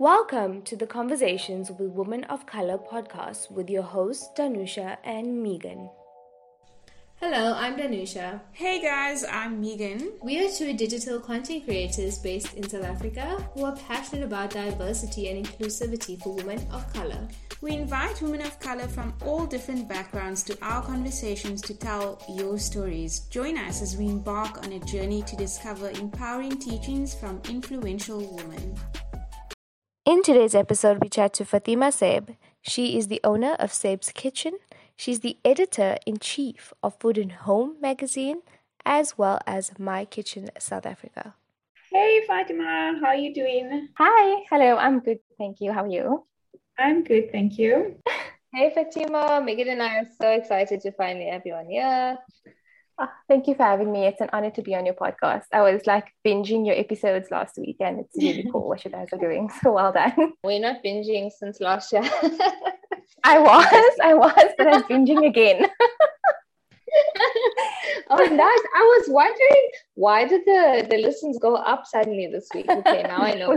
Welcome to the Conversations with Women of Color podcast with your hosts, Danusha and Megan. Hello, I'm Danusha. Hey guys, I'm Megan. We are two digital content creators based in South Africa who are passionate about diversity and inclusivity for women of color. We invite women of color from all different backgrounds to our conversations to tell your stories. Join us as we embark on a journey to discover empowering teachings from influential women. In today's episode, we chat to Fatima Saib. She is the owner of Saib's Kitchen. She's the editor in chief of Food and Home magazine, as well as My Kitchen South Africa. Hey Fatima, how are you doing? Hi, hello, I'm good, thank you. How are you? I'm good, thank you. Hey Fatima, Megan and I are so excited to finally have you on here. Oh, thank you for having me. It's an honor to be on your podcast. I was like binging your episodes last week and it's really cool what you guys are doing. So well done. We're not binging since last year. I was, I was, but I'm binging again. oh, nice. I was wondering why did the, the listens go up suddenly this week? Okay, now I know.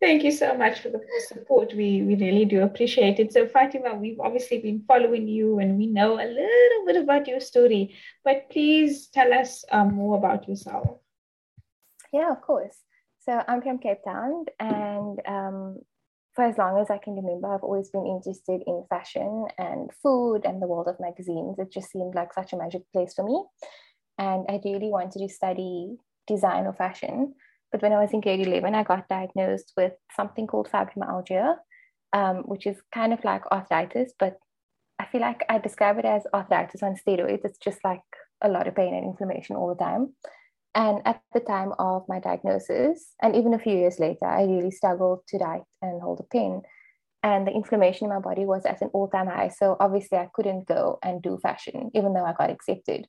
Thank you so much for the support. We we really do appreciate it. So Fatima, we've obviously been following you and we know a little bit about your story, but please tell us um, more about yourself. Yeah, of course. So I'm from Cape Town and um, for as long as I can remember, I've always been interested in fashion and food and the world of magazines. It just seemed like such a magic place for me. And I really wanted to study design or fashion. But when I was in grade 11, I got diagnosed with something called fibromyalgia, um, which is kind of like arthritis, but I feel like I describe it as arthritis on steroids. It's just like a lot of pain and inflammation all the time. And at the time of my diagnosis, and even a few years later, I really struggled to write and hold a pen. And the inflammation in my body was at an all time high. So obviously, I couldn't go and do fashion, even though I got accepted.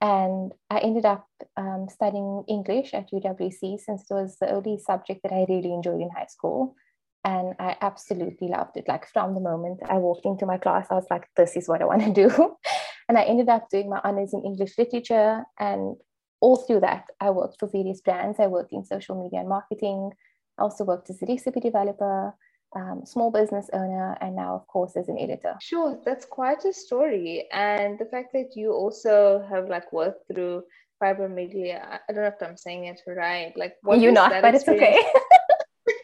And I ended up um, studying English at UWC since it was the only subject that I really enjoyed in high school. And I absolutely loved it. Like from the moment I walked into my class, I was like, this is what I want to do. and I ended up doing my honors in English literature. And all through that, I worked for various brands. I worked in social media and marketing. I also worked as a recipe developer um, small business owner, and now, of course, as an editor. Sure, that's quite a story. And the fact that you also have like worked through fibromyalgia, I don't know if I'm saying it right. Like, what you're not, but experience? it's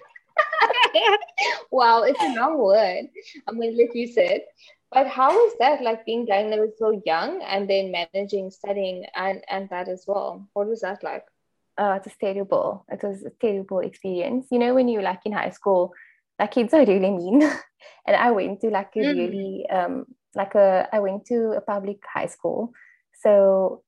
okay. wow, it's a long word. I'm to let you say it. But how was that like being diagnosed so young and then managing studying and, and that as well? What was that like? Oh, it was terrible. It was a terrible experience. You know, when you're like in high school, like kids are really mean. And i went to like a mm. really um like a i went to a public high school. So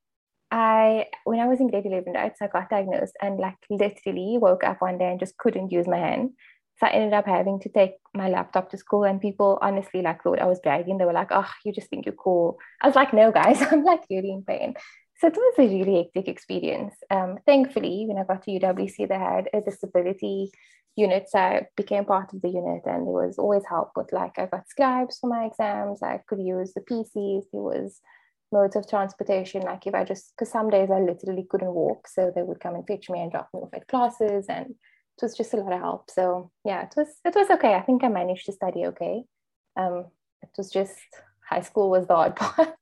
i when i was in grade 11 right so i got diagnosed and like literally woke up one day and just couldn't use my hand. So i ended up having to take my laptop to school and people honestly like thought i was bragging. They were like oh you just think you're cool. I was like no guys i'm like really in pain so it was a really hectic experience. Um, thankfully, when I got to UWC, they had a disability unit. So I became part of the unit and there was always help with like I got scribes for my exams. I could use the PCs. There was modes of transportation. Like if I just because some days I literally couldn't walk. So they would come and fetch me and drop me off at classes and it was just a lot of help. So yeah, it was it was okay. I think I managed to study okay. Um, it was just high school was the hard part.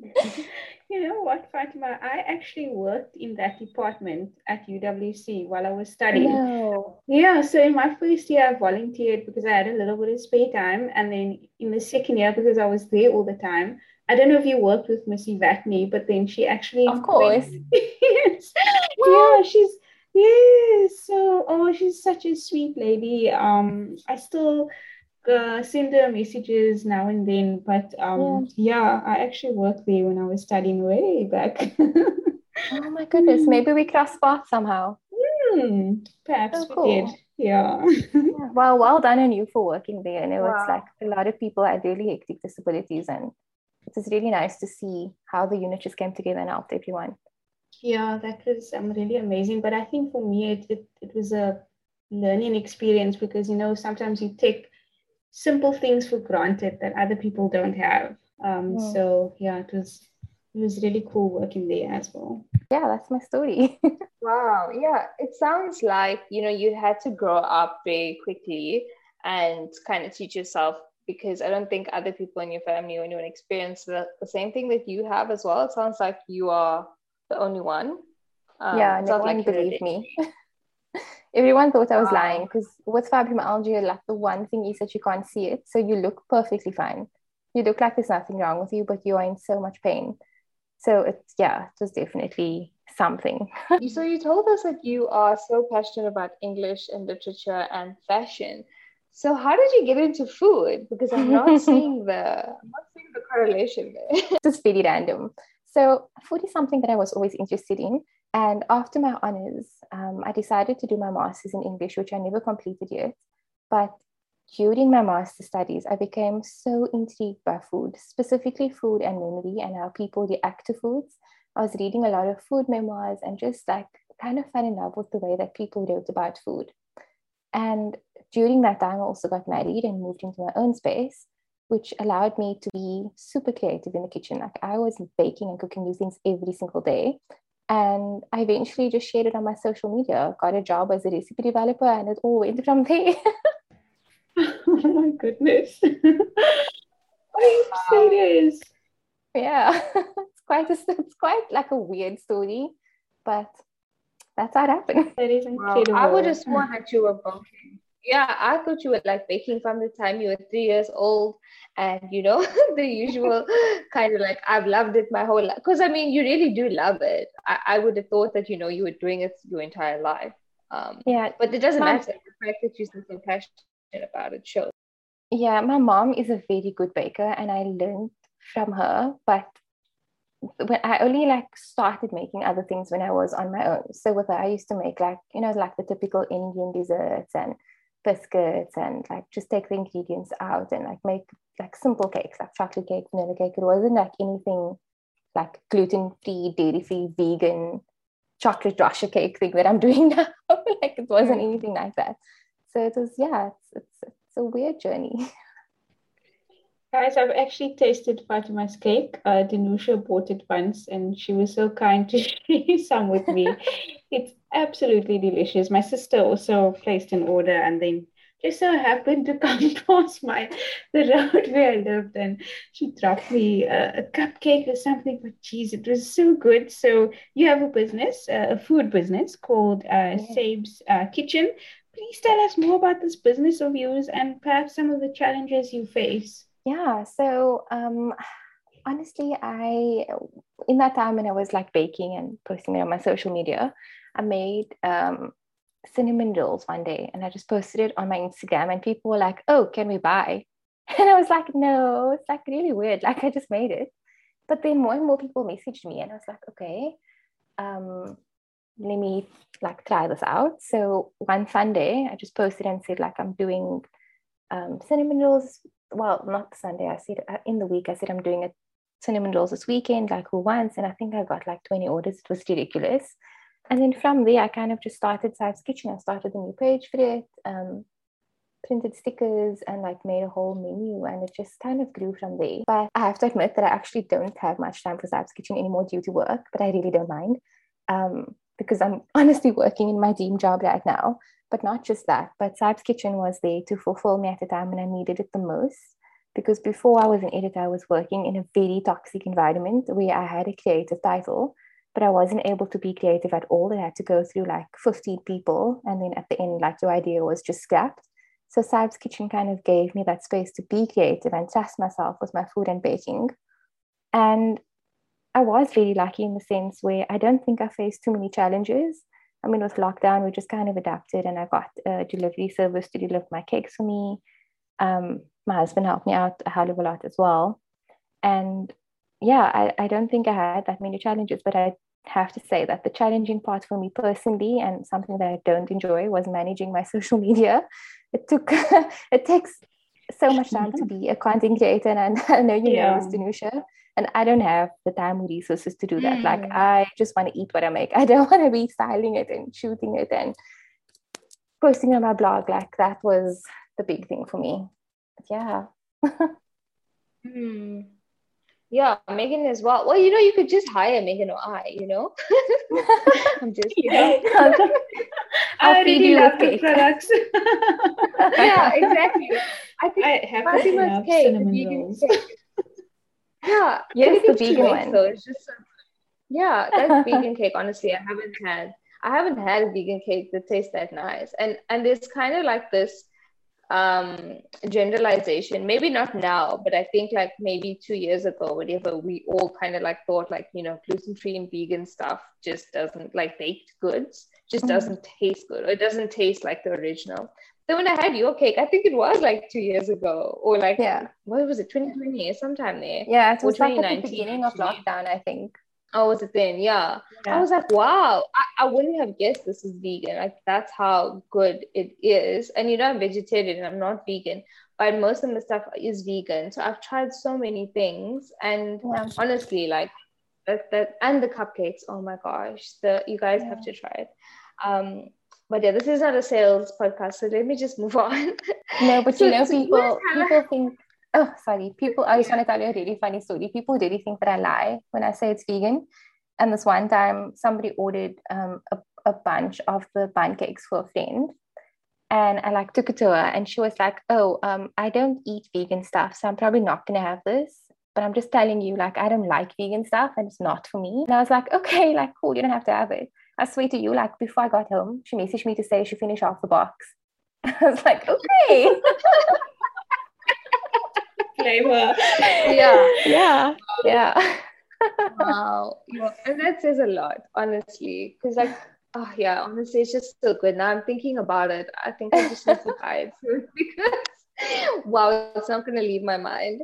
you know what, Fatima? I actually worked in that department at UWC while I was studying. No. Yeah, so in my first year, I volunteered because I had a little bit of spare time. And then in the second year, because I was there all the time, I don't know if you worked with Missy Vatney, but then she actually. Of course. yes. Yeah, she's. Yes. So, oh, she's such a sweet lady. Um, I still uh, send her messages now and then. But um, yeah. yeah, I actually worked there when I was studying way back. oh my goodness, maybe we crossed paths somehow. Mm, perhaps oh, cool. we did. Yeah. yeah. Well, well done on you for working there. And it wow. was like a lot of people had really hectic disabilities, and it was really nice to see how the unit just came together and helped everyone. Yeah, that was um, really amazing. But I think for me, it, it, it was a learning experience because, you know, sometimes you take simple things for granted that other people don't have. Um, yeah. So yeah, it was it was really cool working there as well. Yeah, that's my story. wow. Yeah, it sounds like you know you had to grow up very quickly and kind of teach yourself because I don't think other people in your family or anyone experienced the, the same thing that you have as well. It sounds like you are the only one. Um, yeah, no one like believed me. Everyone thought I was wow. lying because with fibromyalgia, like the one thing is that you can't see it. So you look perfectly fine. You look like there's nothing wrong with you, but you are in so much pain. So it's, yeah, it was definitely something. so you told us that you are so passionate about English and literature and fashion. So how did you get into food? Because I'm not seeing the I'm not seeing the correlation there. It's pretty random. So food is something that I was always interested in. And after my honors, um, I decided to do my master's in English, which I never completed yet. But during my master's studies, I became so intrigued by food, specifically food and memory and how people react to foods. I was reading a lot of food memoirs and just like kind of fell in love with the way that people wrote about food. And during that time, I also got married and moved into my own space, which allowed me to be super creative in the kitchen. Like I was baking and cooking new things every single day. And I eventually just shared it on my social media, got a job as a recipe developer, and it all went from there. oh my goodness. Are you serious? Yeah. it's quite a, it's quite like a weird story, but that's how it happened. That is incredible. Wow. I would have sworn that you were baking. Yeah, I thought you were like baking from the time you were three years old, and you know the usual kind of like I've loved it my whole life. Because I mean, you really do love it. I, I would have thought that you know you were doing it your entire life. Um, yeah, but it doesn't matter. The fact that you're so passionate about it shows. Yeah, my mom is a very good baker, and I learned from her. But when I only like started making other things when I was on my own. So with her, I used to make like you know like the typical Indian desserts and biscuits and like just take the ingredients out and like make like simple cakes like chocolate cake, vanilla cake. It wasn't like anything like gluten free, dairy free, vegan chocolate rasher cake thing that I'm doing now. like it wasn't anything like that. So it was yeah, it's it's, it's a weird journey. Guys, I've actually tasted Fatima's cake. Uh, Danusha bought it once and she was so kind to share some with me. it's absolutely delicious. My sister also placed an order and then just so happened to come across my the road where I lived and she dropped me a, a cupcake or something. But geez, it was so good. So you have a business, uh, a food business called uh, yeah. Saib's uh, Kitchen. Please tell us more about this business of yours and perhaps some of the challenges you face. Yeah. So um, honestly, I in that time when I was like baking and posting it on my social media, I made um, cinnamon rolls one day and I just posted it on my Instagram and people were like, "Oh, can we buy?" And I was like, "No, it's like really weird. Like I just made it." But then more and more people messaged me, and I was like, "Okay, um, let me like try this out." So one Sunday, I just posted and said like I'm doing um, cinnamon rolls well, not Sunday. I said uh, in the week, I said I'm doing a cinnamon rolls this weekend, like who wants? And I think I got like 20 orders. It was ridiculous. And then from there, I kind of just started Saib's Kitchen. I started a new page for it, um, printed stickers, and like made a whole menu. And it just kind of grew from there. But I have to admit that I actually don't have much time for Saib's Kitchen anymore due to work, but I really don't mind um, because I'm honestly working in my dream job right now. But not just that, but Saib's Kitchen was there to fulfill me at a time when I needed it the most. Because before I was an editor, I was working in a very toxic environment where I had a creative title, but I wasn't able to be creative at all. I had to go through like 15 people. And then at the end, like your idea was just scrapped. So Saib's Kitchen kind of gave me that space to be creative and trust myself with my food and baking. And I was really lucky in the sense where I don't think I faced too many challenges. I mean, with lockdown, we just kind of adapted, and I got a delivery service to deliver my cakes for me. Um, my husband helped me out a hell of a lot as well. And yeah, I, I don't think I had that many challenges, but I have to say that the challenging part for me personally and something that I don't enjoy was managing my social media. It took it takes so much time to be a content creator, and I know you yeah. know this, Danusha and i don't have the time or resources to do that mm. like i just want to eat what i make i don't want to be styling it and shooting it and posting on my blog like that was the big thing for me but yeah mm. Yeah, Megan as well. Well, you know, you could just hire Megan or I, you know? I'm just kidding. I already love the products. yeah, exactly. I think I have Fatima's cake, cinnamon rolls. Yeah, yes, the vegan one. So it's just yeah, that vegan cake. Honestly, I haven't had. I haven't had a vegan cake that tastes that nice, and and it's kind of like this um generalization maybe not now but i think like maybe two years ago whatever we all kind of like thought like you know gluten free and vegan stuff just doesn't like baked goods just mm-hmm. doesn't taste good or it doesn't taste like the original. Then when i had your cake i think it was like two years ago or like yeah. what was it 2020 sometime there yeah it was like at the beginning of lockdown i think Oh, was it then? Yeah. yeah. I was like, wow, I, I wouldn't have guessed this is vegan. Like that's how good it is. And you know, I'm vegetarian and I'm not vegan, but most of the stuff is vegan. So I've tried so many things. And yeah. honestly, like that, that and the cupcakes, oh my gosh, the you guys yeah. have to try it. Um, but yeah, this is not a sales podcast, so let me just move on. No, but you know, people people think oh sorry people i just want to tell you a really funny story. People really think that i lie when i say it's vegan. And this one time somebody ordered um, a, a bunch of the pancakes for a friend. And i like took it to her and she was like oh um, i don't eat vegan stuff so i'm probably not going to have this. But i'm just telling you like i don't like vegan stuff and it's not for me. And i was like okay like cool you don't have to have it. I swear to you like before i got home she messaged me to say she finished off the box. I was like okay flavor. Yeah. Yeah. Yeah. wow. Yeah. And that says a lot, honestly. Because like, oh yeah, honestly, it's just so good. Now I'm thinking about it. I think I just need to buy it because wow, it's not gonna leave my mind.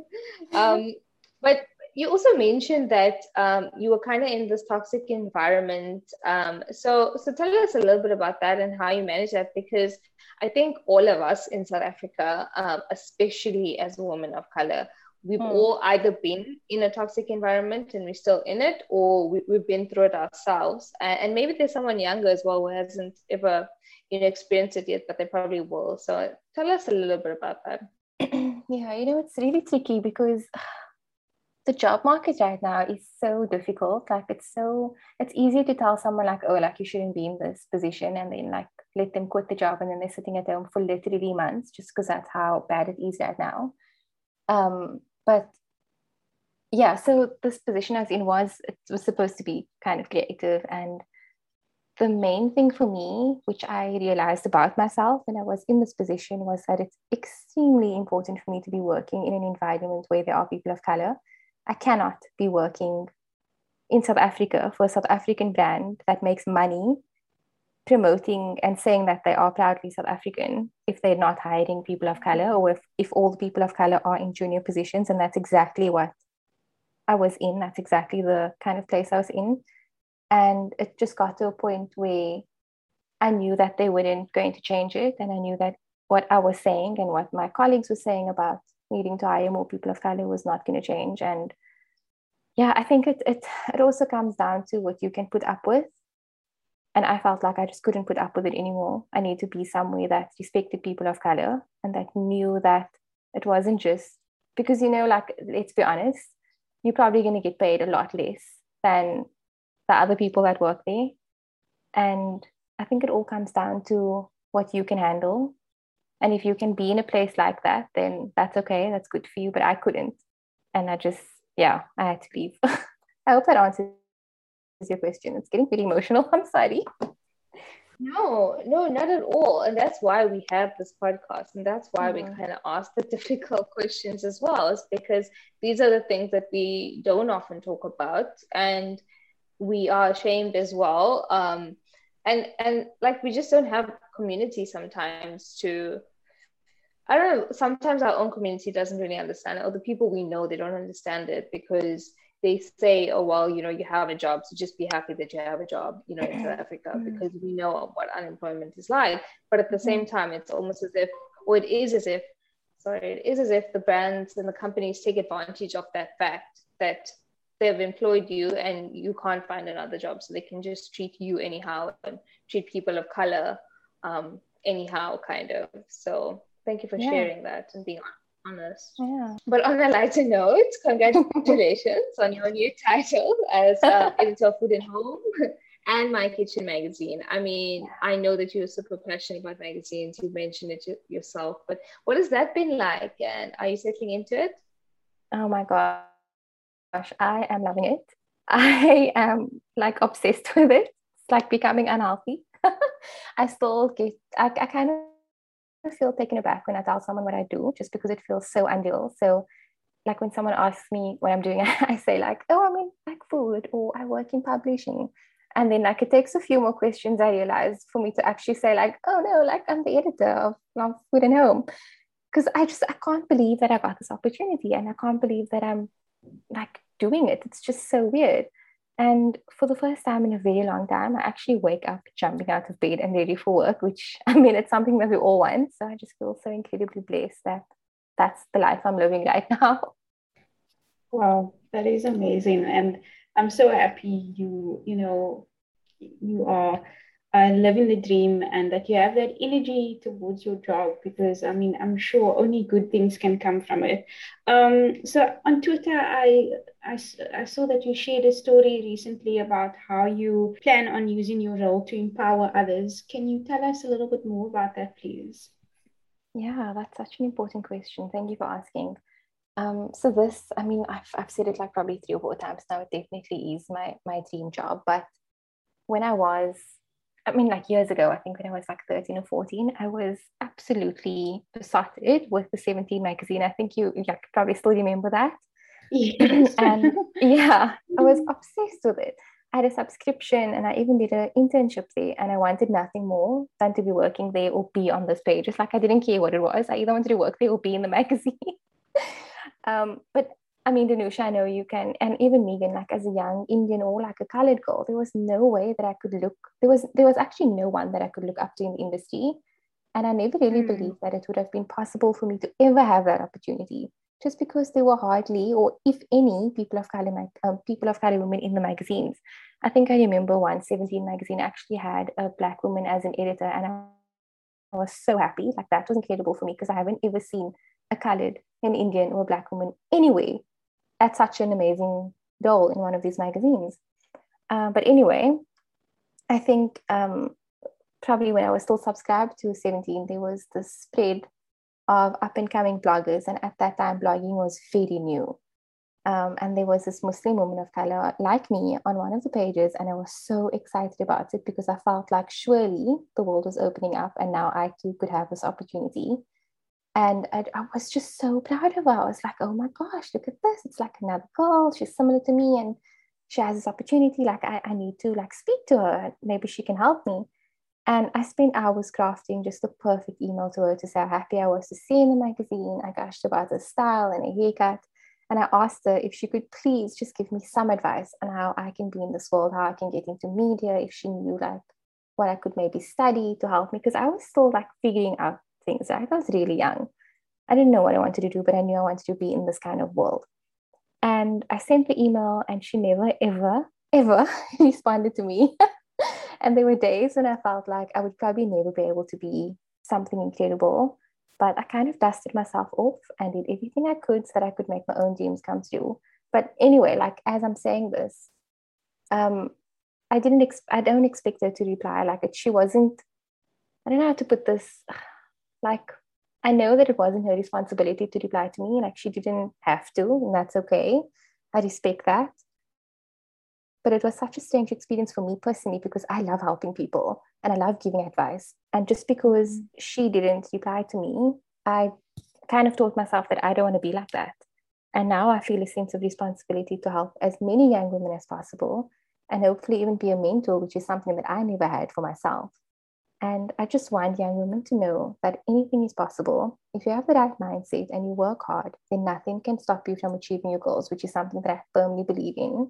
Um, but you also mentioned that um, you were kind of in this toxic environment. Um, so, so tell us a little bit about that and how you manage that, because I think all of us in South Africa, um, especially as a woman of color, we've mm. all either been in a toxic environment and we're still in it, or we, have been through it ourselves. And, and, maybe there's someone younger as well who hasn't ever, you know, experienced it yet, but they probably will. So tell us a little bit about that. yeah, you know, it's really tricky because the job market right now is so difficult. Like it's so it's easy to tell someone like, oh, like you shouldn't be in this position, and then like let them quit the job, and then they're sitting at home for literally months just because that's how bad it is right now. Um, but yeah, so this position I was in was it was supposed to be kind of creative, and the main thing for me, which I realized about myself when I was in this position, was that it's extremely important for me to be working in an environment where there are people of color I cannot be working in South Africa for a South African brand that makes money promoting and saying that they are proudly South African if they're not hiring people of color or if, if all the people of color are in junior positions. And that's exactly what I was in. That's exactly the kind of place I was in. And it just got to a point where I knew that they weren't going to change it. And I knew that what I was saying and what my colleagues were saying about needing to hire more people of color was not going to change. And yeah, I think it, it it also comes down to what you can put up with. And I felt like I just couldn't put up with it anymore. I need to be somewhere that respected people of color and that knew that it wasn't just because you know, like let's be honest, you're probably going to get paid a lot less than the other people that work there. And I think it all comes down to what you can handle and if you can be in a place like that, then that's okay. That's good for you. But I couldn't. And I just, yeah, I had to leave. I hope that answers your question. It's getting pretty emotional. I'm sorry. No, no, not at all. And that's why we have this podcast. And that's why mm-hmm. we kind of ask the difficult questions as well, is because these are the things that we don't often talk about. And we are ashamed as well. Um, and and like we just don't have community sometimes to I don't know, sometimes our own community doesn't really understand it, or the people we know, they don't understand it because they say, oh, well, you know, you have a job, so just be happy that you have a job, you know, in South Africa, mm-hmm. because we know what unemployment is like. But at the same mm-hmm. time, it's almost as if, or it is as if, sorry, it is as if the brands and the companies take advantage of that fact that they've employed you and you can't find another job, so they can just treat you anyhow and treat people of color um, anyhow, kind of. So thank you for yeah. sharing that and being honest. Yeah. But on a lighter note, congratulations on your new title as uh, editor of Food and Home and My Kitchen magazine. I mean, I know that you're super passionate about magazines. You mentioned it yourself, but what has that been like? And are you settling into it? Oh my gosh, I am loving it. I am like obsessed with it. It's like becoming unhealthy. I still get, I, I kind of feel taken aback when I tell someone what I do just because it feels so unreal. So, like when someone asks me what I'm doing, I say, like, oh, I'm in like food or I work in publishing. And then, like, it takes a few more questions, I realize, for me to actually say, like, oh, no, like, I'm the editor of Love Food and Home. Because I just, I can't believe that I got this opportunity and I can't believe that I'm like doing it. It's just so weird. And for the first time in a very long time, I actually wake up jumping out of bed and ready for work, which I mean, it's something that we all want. So I just feel so incredibly blessed that that's the life I'm living right now. Wow, that is amazing. And I'm so happy you, you know, you are uh, living the dream and that you have that energy towards your job because I mean I'm sure only good things can come from it. Um, so on Twitter, I, I I saw that you shared a story recently about how you plan on using your role to empower others. Can you tell us a little bit more about that, please? Yeah, that's such an important question. Thank you for asking. Um, so this, I mean, I've, I've said it like probably three or four times now. It definitely is my my dream job. But when I was I mean, like years ago, I think when I was like 13 or 14, I was absolutely besotted with the 17 magazine. I think you, probably still remember that. Yes. and yeah, I was obsessed with it. I had a subscription and I even did an internship there and I wanted nothing more than to be working there or be on this page. It's like I didn't care what it was. I either wanted to work there or be in the magazine. um, but I mean, Danusha, I know you can, and even Megan, like as a young Indian or like a colored girl, there was no way that I could look. There was there was actually no one that I could look up to in the industry, and I never really mm. believed that it would have been possible for me to ever have that opportunity, just because there were hardly, or if any, people of color, um, people of color women in the magazines. I think I remember one 17 magazine actually had a black woman as an editor, and I was so happy. Like that was incredible for me because I haven't ever seen a colored, an Indian, or a black woman anyway at such an amazing role in one of these magazines. Uh, but anyway, I think um, probably when I was still subscribed to 17, there was this spread of up and coming bloggers. And at that time, blogging was very new. Um, and there was this Muslim woman of color like me on one of the pages. And I was so excited about it because I felt like surely the world was opening up and now I too could have this opportunity. And I, I, was just so proud of her. I was like, oh my gosh, look at this. It's like another girl. She's similar to me and she has this opportunity. Like I, I need to like speak to her. Maybe she can help me. And I spent hours crafting just the perfect email to her to say how happy I was to see in the magazine. I gushed about her style and her haircut. And I asked her if she could please just give me some advice on how I can be in this world, how I can get into media, if she knew like what I could maybe study to help me. Because I was still like figuring out things. I was really young. I didn't know what I wanted to do, but I knew I wanted to be in this kind of world. And I sent the email, and she never, ever, ever responded to me. and there were days when I felt like I would probably never be able to be something incredible. But I kind of dusted myself off and did everything I could so that I could make my own dreams come true. But anyway, like as I'm saying this, um, I didn't. Ex- I don't expect her to reply. Like it, she wasn't. I don't know how to put this like I know that it wasn't her responsibility to reply to me. Like she didn't have to, and that's okay. I respect that. But it was such a strange experience for me personally because I love helping people and I love giving advice. And just because she didn't reply to me, I kind of told myself that I don't want to be like that. And now I feel a sense of responsibility to help as many young women as possible and hopefully even be a mentor, which is something that I never had for myself. And I just want young women to know that anything is possible. If you have the right mindset and you work hard, then nothing can stop you from achieving your goals, which is something that I firmly believe in.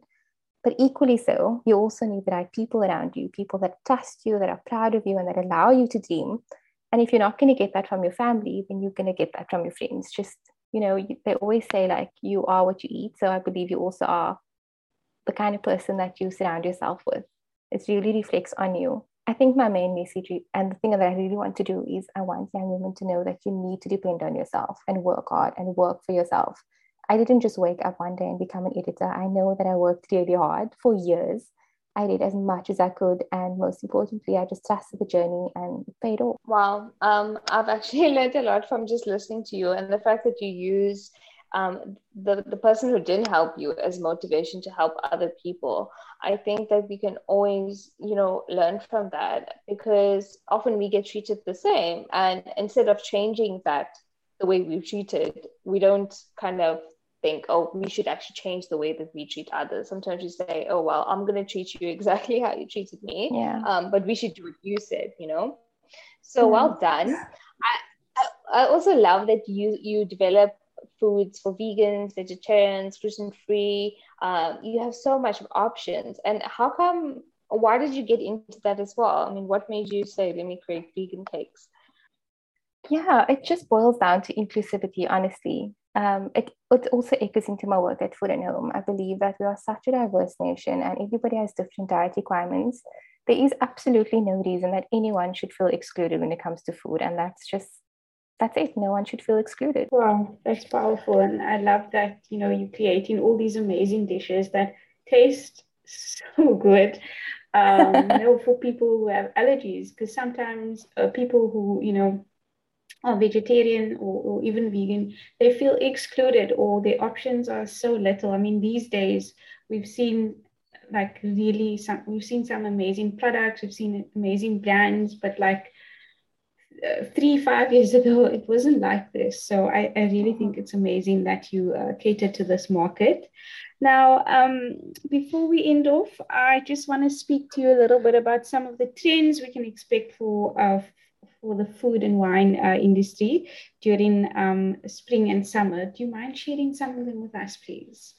But equally so, you also need the right people around you, people that trust you, that are proud of you, and that allow you to dream. And if you're not going to get that from your family, then you're going to get that from your friends. Just, you know, they always say, like, you are what you eat. So I believe you also are the kind of person that you surround yourself with. It really reflects on you I think my main message and the thing that I really want to do is I want young women to know that you need to depend on yourself and work hard and work for yourself. I didn't just wake up one day and become an editor. I know that I worked really hard for years. I did as much as I could, and most importantly, I just trusted the journey and paid off. Wow, um, I've actually learned a lot from just listening to you, and the fact that you use um, the, the person who didn't help you as motivation to help other people. I think that we can always, you know, learn from that because often we get treated the same. And instead of changing that, the way we're treated, we don't kind of think, oh, we should actually change the way that we treat others. Sometimes you say, oh, well, I'm going to treat you exactly how you treated me. Yeah. Um, but we should do what you said, you know? So well done. I, I also love that you you develop foods for vegans, vegetarians, gluten free. Um, you have so much of options. And how come? Why did you get into that as well? I mean, what made you say, "Let me create vegan cakes"? Yeah, it just boils down to inclusivity, honestly. Um, it, it also echoes into my work at Food and Home. I believe that we are such a diverse nation and everybody has different diet requirements. There is absolutely no reason that anyone should feel excluded when it comes to food. And that's just that's it. No one should feel excluded. Wow, that's powerful. And I love that, you know, you're creating all these amazing dishes that taste so good. Um, you know, for people who have allergies, because sometimes uh, people who, you know, are vegetarian or, or even vegan, they feel excluded or their options are so little. I mean, these days we've seen like really some, we've seen some amazing products, we've seen amazing brands, but like uh, three, five years ago, it wasn't like this. So I, I really think it's amazing that you uh, cater to this market. Now, um, before we end off, I just want to speak to you a little bit about some of the trends we can expect for uh, for the food and wine uh, industry during um, spring and summer. Do you mind sharing some of them with us, please?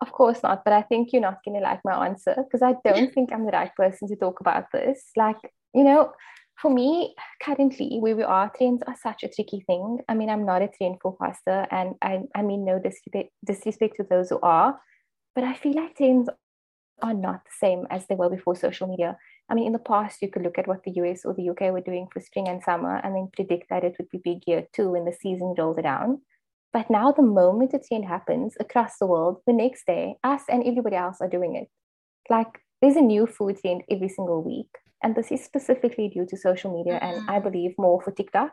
Of course not, but I think you're not going to like my answer because I don't think I'm the right person to talk about this. Like, you know, for me, currently, where we are, trends are such a tricky thing. I mean, I'm not a trend forecaster, and I, I mean, no disrespect, disrespect to those who are, but I feel like trends are not the same as they were before social media. I mean, in the past, you could look at what the US or the UK were doing for spring and summer and then predict that it would be big year two when the season rolls around. But now, the moment a trend happens across the world, the next day, us and everybody else are doing it. Like, there's a new food trend every single week. And this is specifically due to social media mm-hmm. and I believe more for TikTok.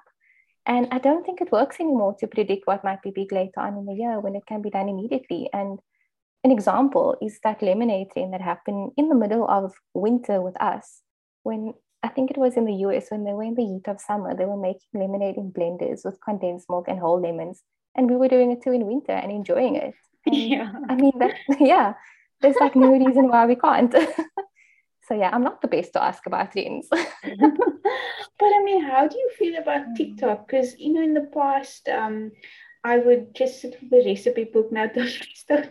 And I don't think it works anymore to predict what might be big later on in the year when it can be done immediately. And an example is that lemonade thing that happened in the middle of winter with us when I think it was in the US when they were in the heat of summer, they were making lemonade in blenders with condensed milk and whole lemons. And we were doing it too in winter and enjoying it. And, yeah. I mean, that, yeah, there's like no reason why we can't. so yeah, I'm not the best to ask about things. but I mean, how do you feel about mm. TikTok? Because you know, in the past, um, I would just sit with the recipe book. Now, don't please don't,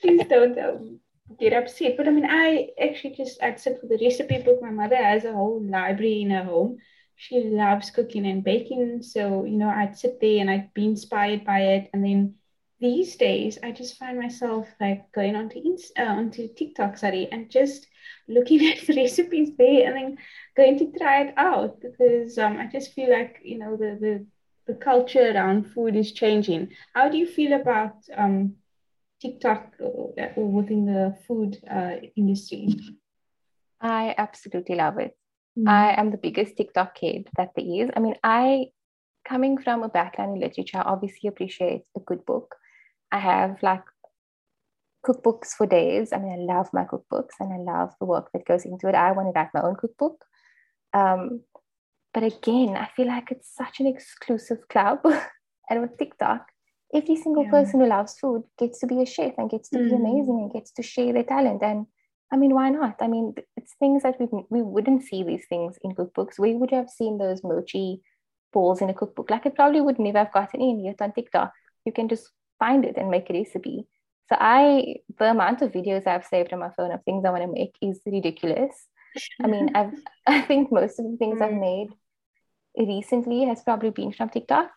please don't um, get upset. But I mean, I actually just I'd sit with the recipe book. My mother has a whole library in her home. She loves cooking and baking, so you know, I'd sit there and I'd be inspired by it, and then these days I just find myself like going onto Inst- uh, onto TikTok, sorry, and just looking at the recipes there and then going to try it out because um, I just feel like you know the the the culture around food is changing. How do you feel about um, TikTok or, or within the food uh, industry? I absolutely love it. Mm. I am the biggest TikTok kid that there is. I mean, I coming from a background in literature, obviously appreciate a good book. I have like cookbooks for days. I mean, I love my cookbooks and I love the work that goes into it. I want to write my own cookbook. Um, but again, I feel like it's such an exclusive club. and with TikTok, every single yeah. person who loves food gets to be a chef and gets to mm. be amazing and gets to share their talent. And I mean, why not? I mean, it's things that we we wouldn't see these things in cookbooks. We would have seen those mochi balls in a cookbook. Like it probably would never have gotten in yet on TikTok. You can just find it and make a recipe. So I, the amount of videos I've saved on my phone of things I want to make is ridiculous. I mean, I've, I think most of the things I've mm. made recently has probably been from TikTok.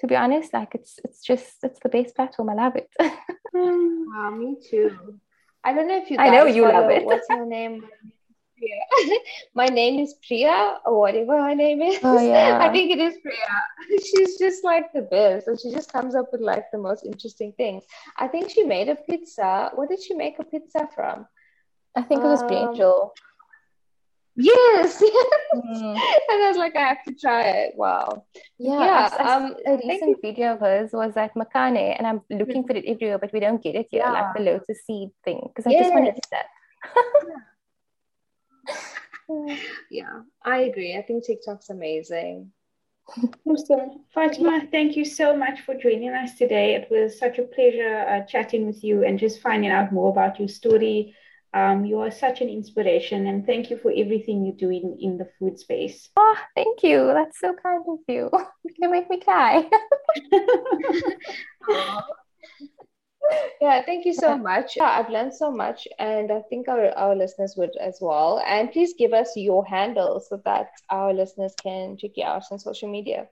To be honest, like it's it's just it's the best platform. I love it. wow, me too. I don't know if you. I know you love it. What's her name? Priya. My name is Priya, or whatever her name is. Oh, yeah. I think it is Priya. She's just like the best. And she just comes up with like the most interesting things. I think she made a pizza. What did she make a pizza from? I think it was Um, Brinjal. Yes. Mm. and I was like, I have to try it. Wow. Yeah, Yeah, I- I- um, a recent video of hers was at makhana, and I'm looking for it everywhere, but we don't get it here, like the lotus seed thing, because I just want to Yes. eat that. Yeah, I agree. I think TikTok's amazing. Awesome. Fatima, thank you so much for joining us today. It was such a pleasure uh, chatting with you and just finding out more about your story. Um, you are such an inspiration, and thank you for everything you do in, in the food space. Oh, thank you. That's so kind of you. You're gonna make me cry. Yeah, thank you so much. Yeah, I've learned so much, and I think our, our listeners would as well. And please give us your handle so that our listeners can check you out on social media.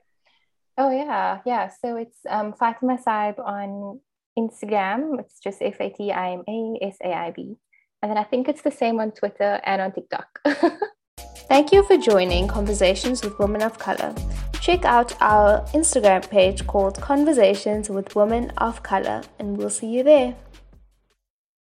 Oh yeah, yeah. So it's um Fatima Saib on Instagram. It's just F A T I M A S A I B. And then I think it's the same on Twitter and on TikTok. Thank you for joining Conversations with Women of Color. Check out our Instagram page called Conversations with Women of Color, and we'll see you there.